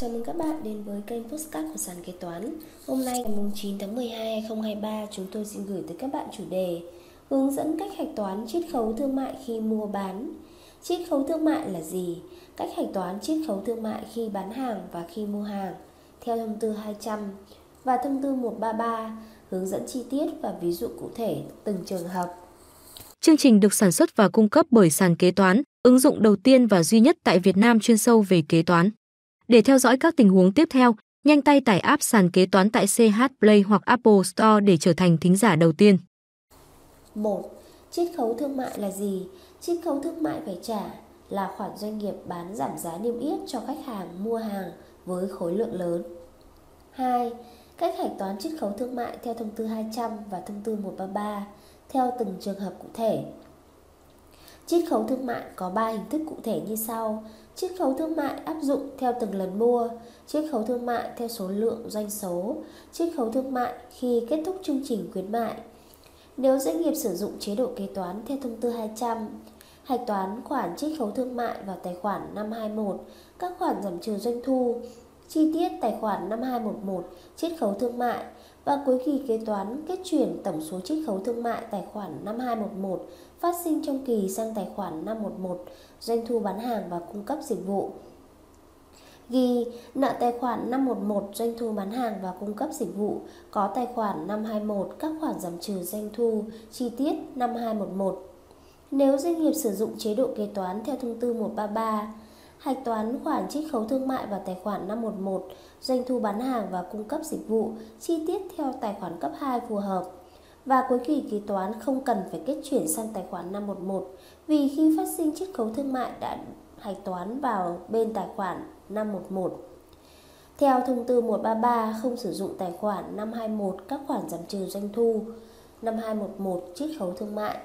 Chào mừng các bạn đến với kênh Postcard của Sàn Kế Toán Hôm nay ngày 9 tháng 12 2023 chúng tôi xin gửi tới các bạn chủ đề Hướng dẫn cách hạch toán chiết khấu thương mại khi mua bán Chiết khấu thương mại là gì? Cách hạch toán chiết khấu thương mại khi bán hàng và khi mua hàng Theo thông tư 200 và thông tư 133 Hướng dẫn chi tiết và ví dụ cụ thể từng trường hợp Chương trình được sản xuất và cung cấp bởi Sàn Kế Toán, ứng dụng đầu tiên và duy nhất tại Việt Nam chuyên sâu về kế toán. Để theo dõi các tình huống tiếp theo, nhanh tay tải app sàn kế toán tại CH Play hoặc Apple Store để trở thành thính giả đầu tiên. 1. Chiết khấu thương mại là gì? Chiết khấu thương mại phải trả là khoản doanh nghiệp bán giảm giá niêm yết cho khách hàng mua hàng với khối lượng lớn. 2. Cách hạch toán chiết khấu thương mại theo thông tư 200 và thông tư 133 theo từng trường hợp cụ thể. Chiết khấu thương mại có 3 hình thức cụ thể như sau. Chiết khấu thương mại áp dụng theo từng lần mua, chiết khấu thương mại theo số lượng doanh số, chiết khấu thương mại khi kết thúc chương trình khuyến mại. Nếu doanh nghiệp sử dụng chế độ kế toán theo thông tư 200, hạch toán khoản chiết khấu thương mại vào tài khoản 521, các khoản giảm trừ doanh thu, chi tiết tài khoản 5211 chiết khấu thương mại và cuối kỳ kế toán kết chuyển tổng số chiết khấu thương mại tài khoản 5211 phát sinh trong kỳ sang tài khoản 511 doanh thu bán hàng và cung cấp dịch vụ. Ghi nợ tài khoản 511 doanh thu bán hàng và cung cấp dịch vụ có tài khoản 521 các khoản giảm trừ doanh thu chi tiết 5211. Nếu doanh nghiệp sử dụng chế độ kế toán theo thông tư 133, hạch toán khoản chiết khấu thương mại vào tài khoản 511, doanh thu bán hàng và cung cấp dịch vụ, chi tiết theo tài khoản cấp 2 phù hợp. Và cuối kỳ kế toán không cần phải kết chuyển sang tài khoản 511 vì khi phát sinh chiết khấu thương mại đã hạch toán vào bên tài khoản 511. Theo thông tư 133 không sử dụng tài khoản 521 các khoản giảm trừ doanh thu 5211 chiết khấu thương mại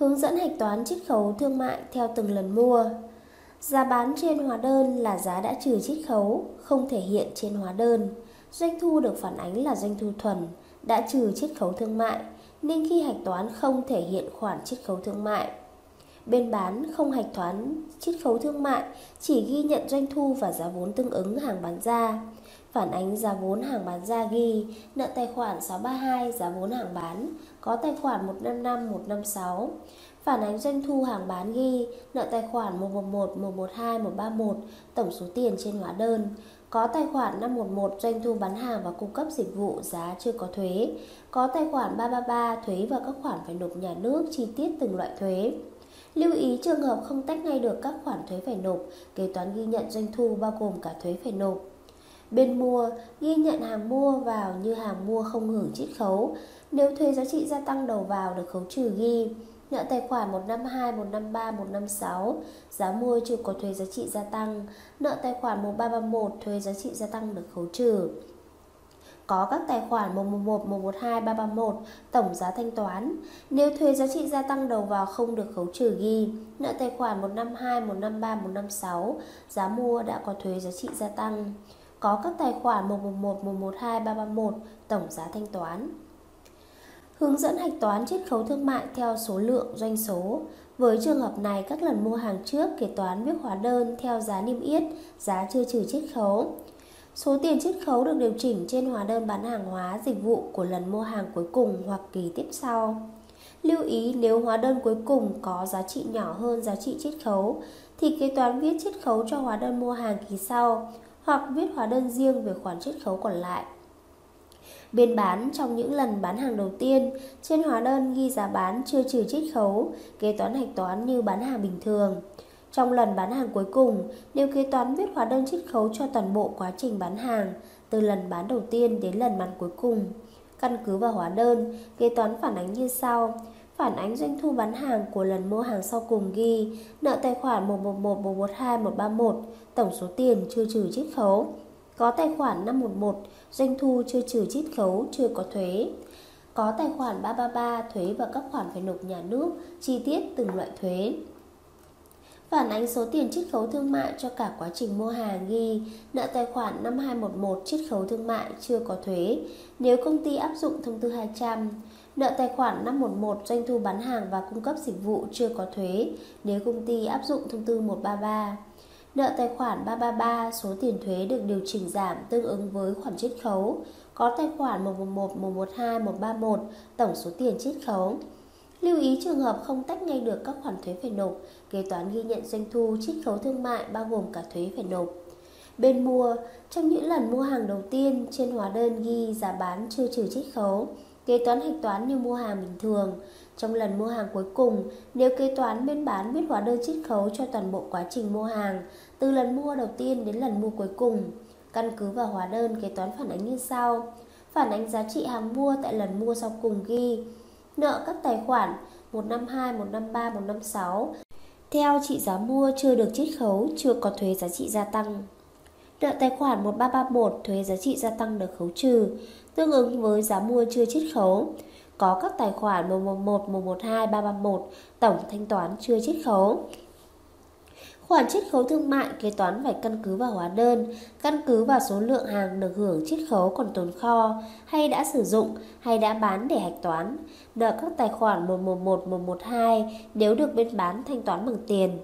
Hướng dẫn hạch toán chiết khấu thương mại theo từng lần mua. Giá bán trên hóa đơn là giá đã trừ chiết khấu, không thể hiện trên hóa đơn. Doanh thu được phản ánh là doanh thu thuần, đã trừ chiết khấu thương mại, nên khi hạch toán không thể hiện khoản chiết khấu thương mại. Bên bán không hạch toán chiết khấu thương mại, chỉ ghi nhận doanh thu và giá vốn tương ứng hàng bán ra. Phản ánh giá vốn hàng bán ra ghi nợ tài khoản 632 giá vốn hàng bán, có tài khoản 155 156. Phản ánh doanh thu hàng bán ghi nợ tài khoản 111 112 131 tổng số tiền trên hóa đơn, có tài khoản 511 doanh thu bán hàng và cung cấp dịch vụ giá chưa có thuế, có tài khoản 333 thuế và các khoản phải nộp nhà nước chi tiết từng loại thuế. Lưu ý trường hợp không tách ngay được các khoản thuế phải nộp, kế toán ghi nhận doanh thu bao gồm cả thuế phải nộp. Bên mua ghi nhận hàng mua vào như hàng mua không hưởng chiết khấu. Nếu thuế giá trị gia tăng đầu vào được khấu trừ ghi Nợ tài khoản 152, 153, 156 Giá mua chưa có thuế giá trị gia tăng Nợ tài khoản 1331 thuế giá trị gia tăng được khấu trừ có các tài khoản 111, 112, 331 tổng giá thanh toán. Nếu thuế giá trị gia tăng đầu vào không được khấu trừ ghi, nợ tài khoản 152, 153, 156 giá mua đã có thuế giá trị gia tăng có các tài khoản 111, 112, 331 tổng giá thanh toán. Hướng dẫn hạch toán chiết khấu thương mại theo số lượng doanh số. Với trường hợp này, các lần mua hàng trước kế toán viết hóa đơn theo giá niêm yết, giá chưa trừ chiết khấu. Số tiền chiết khấu được điều chỉnh trên hóa đơn bán hàng hóa dịch vụ của lần mua hàng cuối cùng hoặc kỳ tiếp sau. Lưu ý nếu hóa đơn cuối cùng có giá trị nhỏ hơn giá trị chiết khấu thì kế toán viết chiết khấu cho hóa đơn mua hàng kỳ sau hoặc viết hóa đơn riêng về khoản chiết khấu còn lại biên bán trong những lần bán hàng đầu tiên, trên hóa đơn ghi giá bán chưa trừ chiết khấu, kế toán hạch toán như bán hàng bình thường. Trong lần bán hàng cuối cùng, nếu kế toán viết hóa đơn chiết khấu cho toàn bộ quá trình bán hàng, từ lần bán đầu tiên đến lần bán cuối cùng. Căn cứ vào hóa đơn, kế toán phản ánh như sau phản ánh doanh thu bán hàng của lần mua hàng sau cùng ghi nợ tài khoản 111, 112, 131, tổng số tiền chưa trừ chiết khấu. Có tài khoản 511, doanh thu chưa trừ chiết khấu, chưa có thuế. Có tài khoản 333, thuế và các khoản phải nộp nhà nước, chi tiết từng loại thuế. Phản ánh số tiền chiết khấu thương mại cho cả quá trình mua hàng ghi nợ tài khoản 5211 chiết khấu thương mại chưa có thuế nếu công ty áp dụng thông tư 200 Nợ tài khoản 511 doanh thu bán hàng và cung cấp dịch vụ chưa có thuế nếu công ty áp dụng thông tư 133. Nợ tài khoản 333 số tiền thuế được điều chỉnh giảm tương ứng với khoản chiết khấu. Có tài khoản 111, 112, 131 tổng số tiền chiết khấu. Lưu ý trường hợp không tách ngay được các khoản thuế phải nộp, kế toán ghi nhận doanh thu chiết khấu thương mại bao gồm cả thuế phải nộp. Bên mua, trong những lần mua hàng đầu tiên, trên hóa đơn ghi giá bán chưa trừ chiết khấu, kế toán hạch toán như mua hàng bình thường. Trong lần mua hàng cuối cùng, nếu kế toán bên bán viết hóa đơn chiết khấu cho toàn bộ quá trình mua hàng, từ lần mua đầu tiên đến lần mua cuối cùng, căn cứ vào hóa đơn kế toán phản ánh như sau. Phản ánh giá trị hàng mua tại lần mua sau cùng ghi nợ các tài khoản 152, 153, 156 theo trị giá mua chưa được chiết khấu, chưa có thuế giá trị gia tăng. Nợ tài khoản 1331 thuế giá trị gia tăng được khấu trừ, tương ứng với giá mua chưa chiết khấu. Có các tài khoản 111, 112, 331 tổng thanh toán chưa chiết khấu. Khoản chiết khấu thương mại kế toán phải căn cứ vào hóa đơn, căn cứ vào số lượng hàng được hưởng chiết khấu còn tồn kho, hay đã sử dụng, hay đã bán để hạch toán. Nợ các tài khoản 111, 112 nếu được bên bán thanh toán bằng tiền.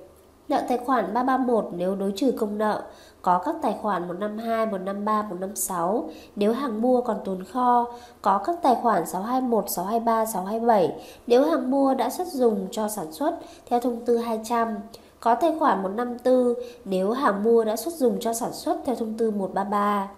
Nợ tài khoản 331 nếu đối trừ công nợ, có các tài khoản 152, 153, 156 nếu hàng mua còn tồn kho, có các tài khoản 621, 623, 627 nếu hàng mua đã xuất dùng cho sản xuất theo thông tư 200 có tài khoản 154 nếu hàng mua đã xuất dùng cho sản xuất theo thông tư 133.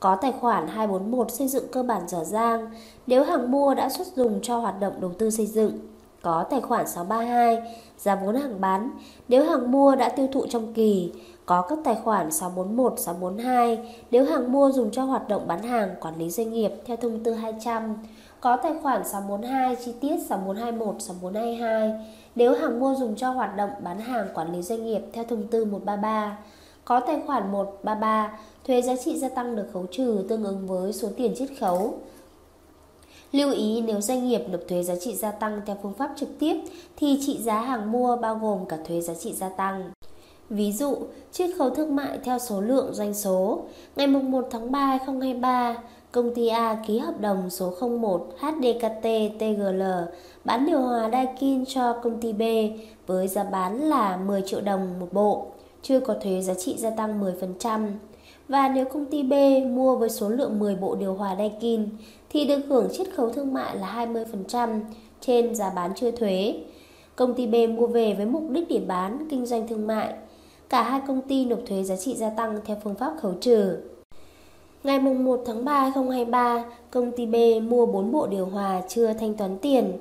Có tài khoản 241 xây dựng cơ bản dở dang nếu hàng mua đã xuất dùng cho hoạt động đầu tư xây dựng. Có tài khoản 632 giá vốn hàng bán nếu hàng mua đã tiêu thụ trong kỳ. Có các tài khoản 641, 642 nếu hàng mua dùng cho hoạt động bán hàng, quản lý doanh nghiệp theo thông tư 200. Có tài khoản 642 chi tiết 6421, 6422 nếu hàng mua dùng cho hoạt động bán hàng quản lý doanh nghiệp theo thông tư 133. Có tài khoản 133, thuế giá trị gia tăng được khấu trừ tương ứng với số tiền chiết khấu. Lưu ý nếu doanh nghiệp nộp thuế giá trị gia tăng theo phương pháp trực tiếp thì trị giá hàng mua bao gồm cả thuế giá trị gia tăng. Ví dụ, chiết khấu thương mại theo số lượng doanh số. Ngày 1 tháng 3 2023, công ty A ký hợp đồng số 01 HDKT TGL bán điều hòa Daikin cho công ty B với giá bán là 10 triệu đồng một bộ, chưa có thuế giá trị gia tăng 10%. Và nếu công ty B mua với số lượng 10 bộ điều hòa Daikin thì được hưởng chiết khấu thương mại là 20% trên giá bán chưa thuế. Công ty B mua về với mục đích để bán, kinh doanh thương mại. Cả hai công ty nộp thuế giá trị gia tăng theo phương pháp khấu trừ. Ngày 1 tháng 3 2023, công ty B mua 4 bộ điều hòa chưa thanh toán tiền.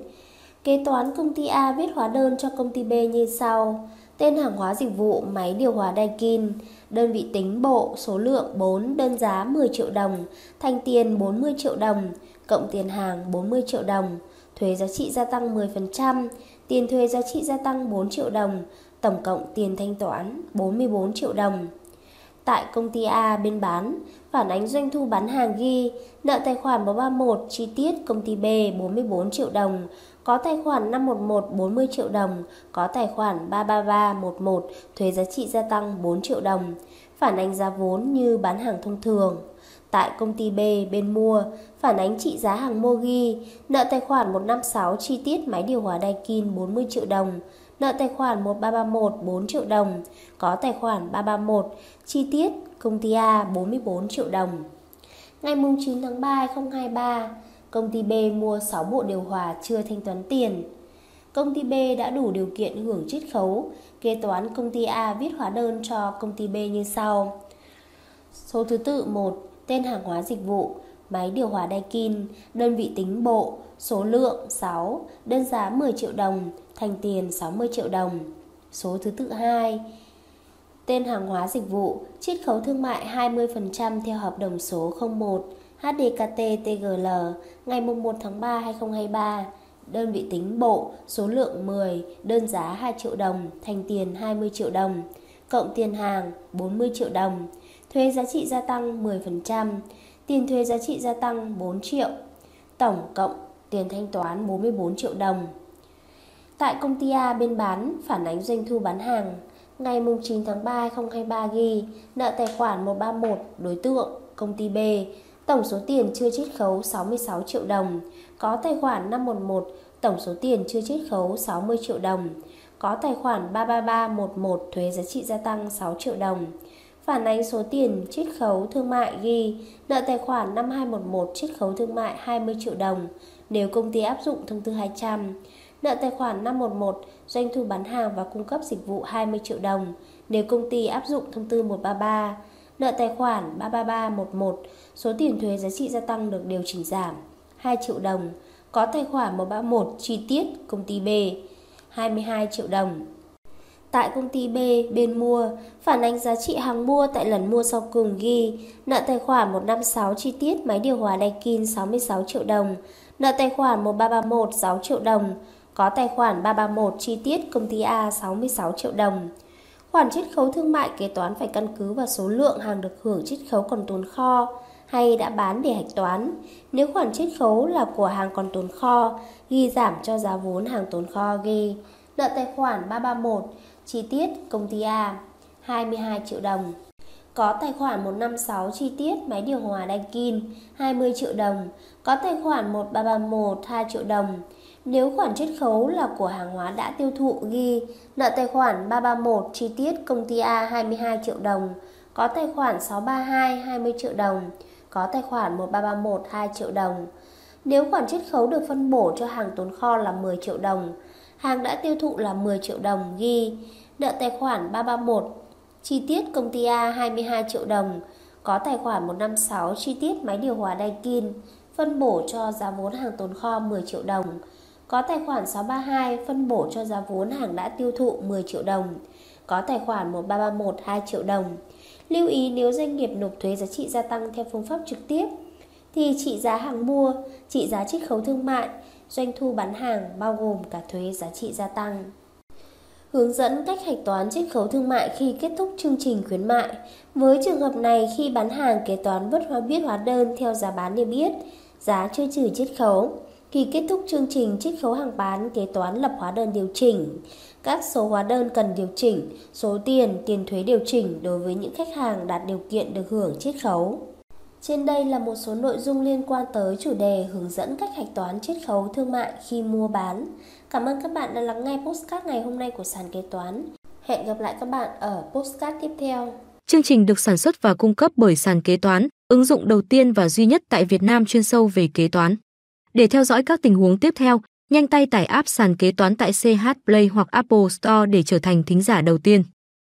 Kế toán công ty A viết hóa đơn cho công ty B như sau. Tên hàng hóa dịch vụ máy điều hòa Daikin, đơn vị tính bộ, số lượng 4, đơn giá 10 triệu đồng, thanh tiền 40 triệu đồng, cộng tiền hàng 40 triệu đồng, thuế giá trị gia tăng 10%, tiền thuế giá trị gia tăng 4 triệu đồng, tổng cộng tiền thanh toán 44 triệu đồng. Tại công ty A bên bán, phản ánh doanh thu bán hàng ghi nợ tài khoản 331 chi tiết công ty B 44 triệu đồng, có tài khoản 511 40 triệu đồng, có tài khoản 33311 thuế giá trị gia tăng 4 triệu đồng, phản ánh giá vốn như bán hàng thông thường. Tại công ty B bên mua, phản ánh trị giá hàng mua ghi, nợ tài khoản 156 chi tiết máy điều hòa Daikin 40 triệu đồng, nợ tài khoản 1331 4 triệu đồng, có tài khoản 331, chi tiết công ty A 44 triệu đồng. Ngày 9 tháng 3 2023, công ty B mua 6 bộ điều hòa chưa thanh toán tiền. Công ty B đã đủ điều kiện hưởng chiết khấu, kế toán công ty A viết hóa đơn cho công ty B như sau. Số thứ tự 1, tên hàng hóa dịch vụ, máy điều hòa Daikin, đơn vị tính bộ, số lượng 6, đơn giá 10 triệu đồng, thành tiền 60 triệu đồng. Số thứ tự 2, tên hàng hóa dịch vụ, chiết khấu thương mại 20% theo hợp đồng số 01 HDKT TGL ngày 1 tháng 3 2023. Đơn vị tính bộ, số lượng 10, đơn giá 2 triệu đồng, thành tiền 20 triệu đồng, cộng tiền hàng 40 triệu đồng, thuế giá trị gia tăng 10%, tiền thuế giá trị gia tăng 4 triệu, tổng cộng tiền thanh toán 44 triệu đồng. Tại công ty A bên bán phản ánh doanh thu bán hàng ngày 9 tháng 3 2023 ghi nợ tài khoản 131 đối tượng công ty B tổng số tiền chưa chiết khấu 66 triệu đồng, có tài khoản 511 tổng số tiền chưa chiết khấu 60 triệu đồng, có tài khoản 33311 thuế giá trị gia tăng 6 triệu đồng. Phản ánh số tiền chiết khấu thương mại ghi nợ tài khoản 5211 chiết khấu thương mại 20 triệu đồng nếu công ty áp dụng thông tư 200. Nợ tài khoản 511 doanh thu bán hàng và cung cấp dịch vụ 20 triệu đồng nếu công ty áp dụng thông tư 133. Nợ tài khoản 33311 số tiền thuế giá trị gia tăng được điều chỉnh giảm 2 triệu đồng. Có tài khoản 131 chi tiết công ty B 22 triệu đồng. Tại công ty B, bên mua, phản ánh giá trị hàng mua tại lần mua sau cùng ghi nợ tài khoản 156 chi tiết máy điều hòa Daikin 66 triệu đồng, nợ tài khoản 1331 6 triệu đồng, có tài khoản 331 chi tiết công ty A 66 triệu đồng. Khoản chiết khấu thương mại kế toán phải căn cứ vào số lượng hàng được hưởng chiết khấu còn tồn kho hay đã bán để hạch toán. Nếu khoản chiết khấu là của hàng còn tồn kho, ghi giảm cho giá vốn hàng tồn kho ghi. Nợ tài khoản 331, chi tiết công ty A, 22 triệu đồng. Có tài khoản 156 chi tiết máy điều hòa Daikin 20 triệu đồng. Có tài khoản 1331 2 triệu đồng. Nếu khoản chiết khấu là của hàng hóa đã tiêu thụ ghi nợ tài khoản 331 chi tiết công ty A 22 triệu đồng, có tài khoản 632 20 triệu đồng, có tài khoản 1331 2 triệu đồng. Nếu khoản chiết khấu được phân bổ cho hàng tồn kho là 10 triệu đồng, hàng đã tiêu thụ là 10 triệu đồng ghi nợ tài khoản 331 chi tiết công ty A 22 triệu đồng, có tài khoản 156 chi tiết máy điều hòa Daikin phân bổ cho giá vốn hàng tồn kho 10 triệu đồng có tài khoản 632 phân bổ cho giá vốn hàng đã tiêu thụ 10 triệu đồng. Có tài khoản 1331 2 triệu đồng. Lưu ý nếu doanh nghiệp nộp thuế giá trị gia tăng theo phương pháp trực tiếp thì trị giá hàng mua, trị giá chiết khấu thương mại, doanh thu bán hàng bao gồm cả thuế giá trị gia tăng. Hướng dẫn cách hạch toán chiết khấu thương mại khi kết thúc chương trình khuyến mại. Với trường hợp này khi bán hàng kế toán vứt hóa biết hóa đơn theo giá bán niêm yết, giá chưa trừ chiết khấu. Khi kết thúc chương trình chiết khấu hàng bán, kế toán lập hóa đơn điều chỉnh. Các số hóa đơn cần điều chỉnh, số tiền, tiền thuế điều chỉnh đối với những khách hàng đạt điều kiện được hưởng chiết khấu. Trên đây là một số nội dung liên quan tới chủ đề hướng dẫn cách hạch toán chiết khấu thương mại khi mua bán. Cảm ơn các bạn đã lắng nghe postcard ngày hôm nay của sàn kế toán. Hẹn gặp lại các bạn ở postcard tiếp theo. Chương trình được sản xuất và cung cấp bởi sàn kế toán, ứng dụng đầu tiên và duy nhất tại Việt Nam chuyên sâu về kế toán. Để theo dõi các tình huống tiếp theo, nhanh tay tải app sàn kế toán tại CH Play hoặc Apple Store để trở thành thính giả đầu tiên.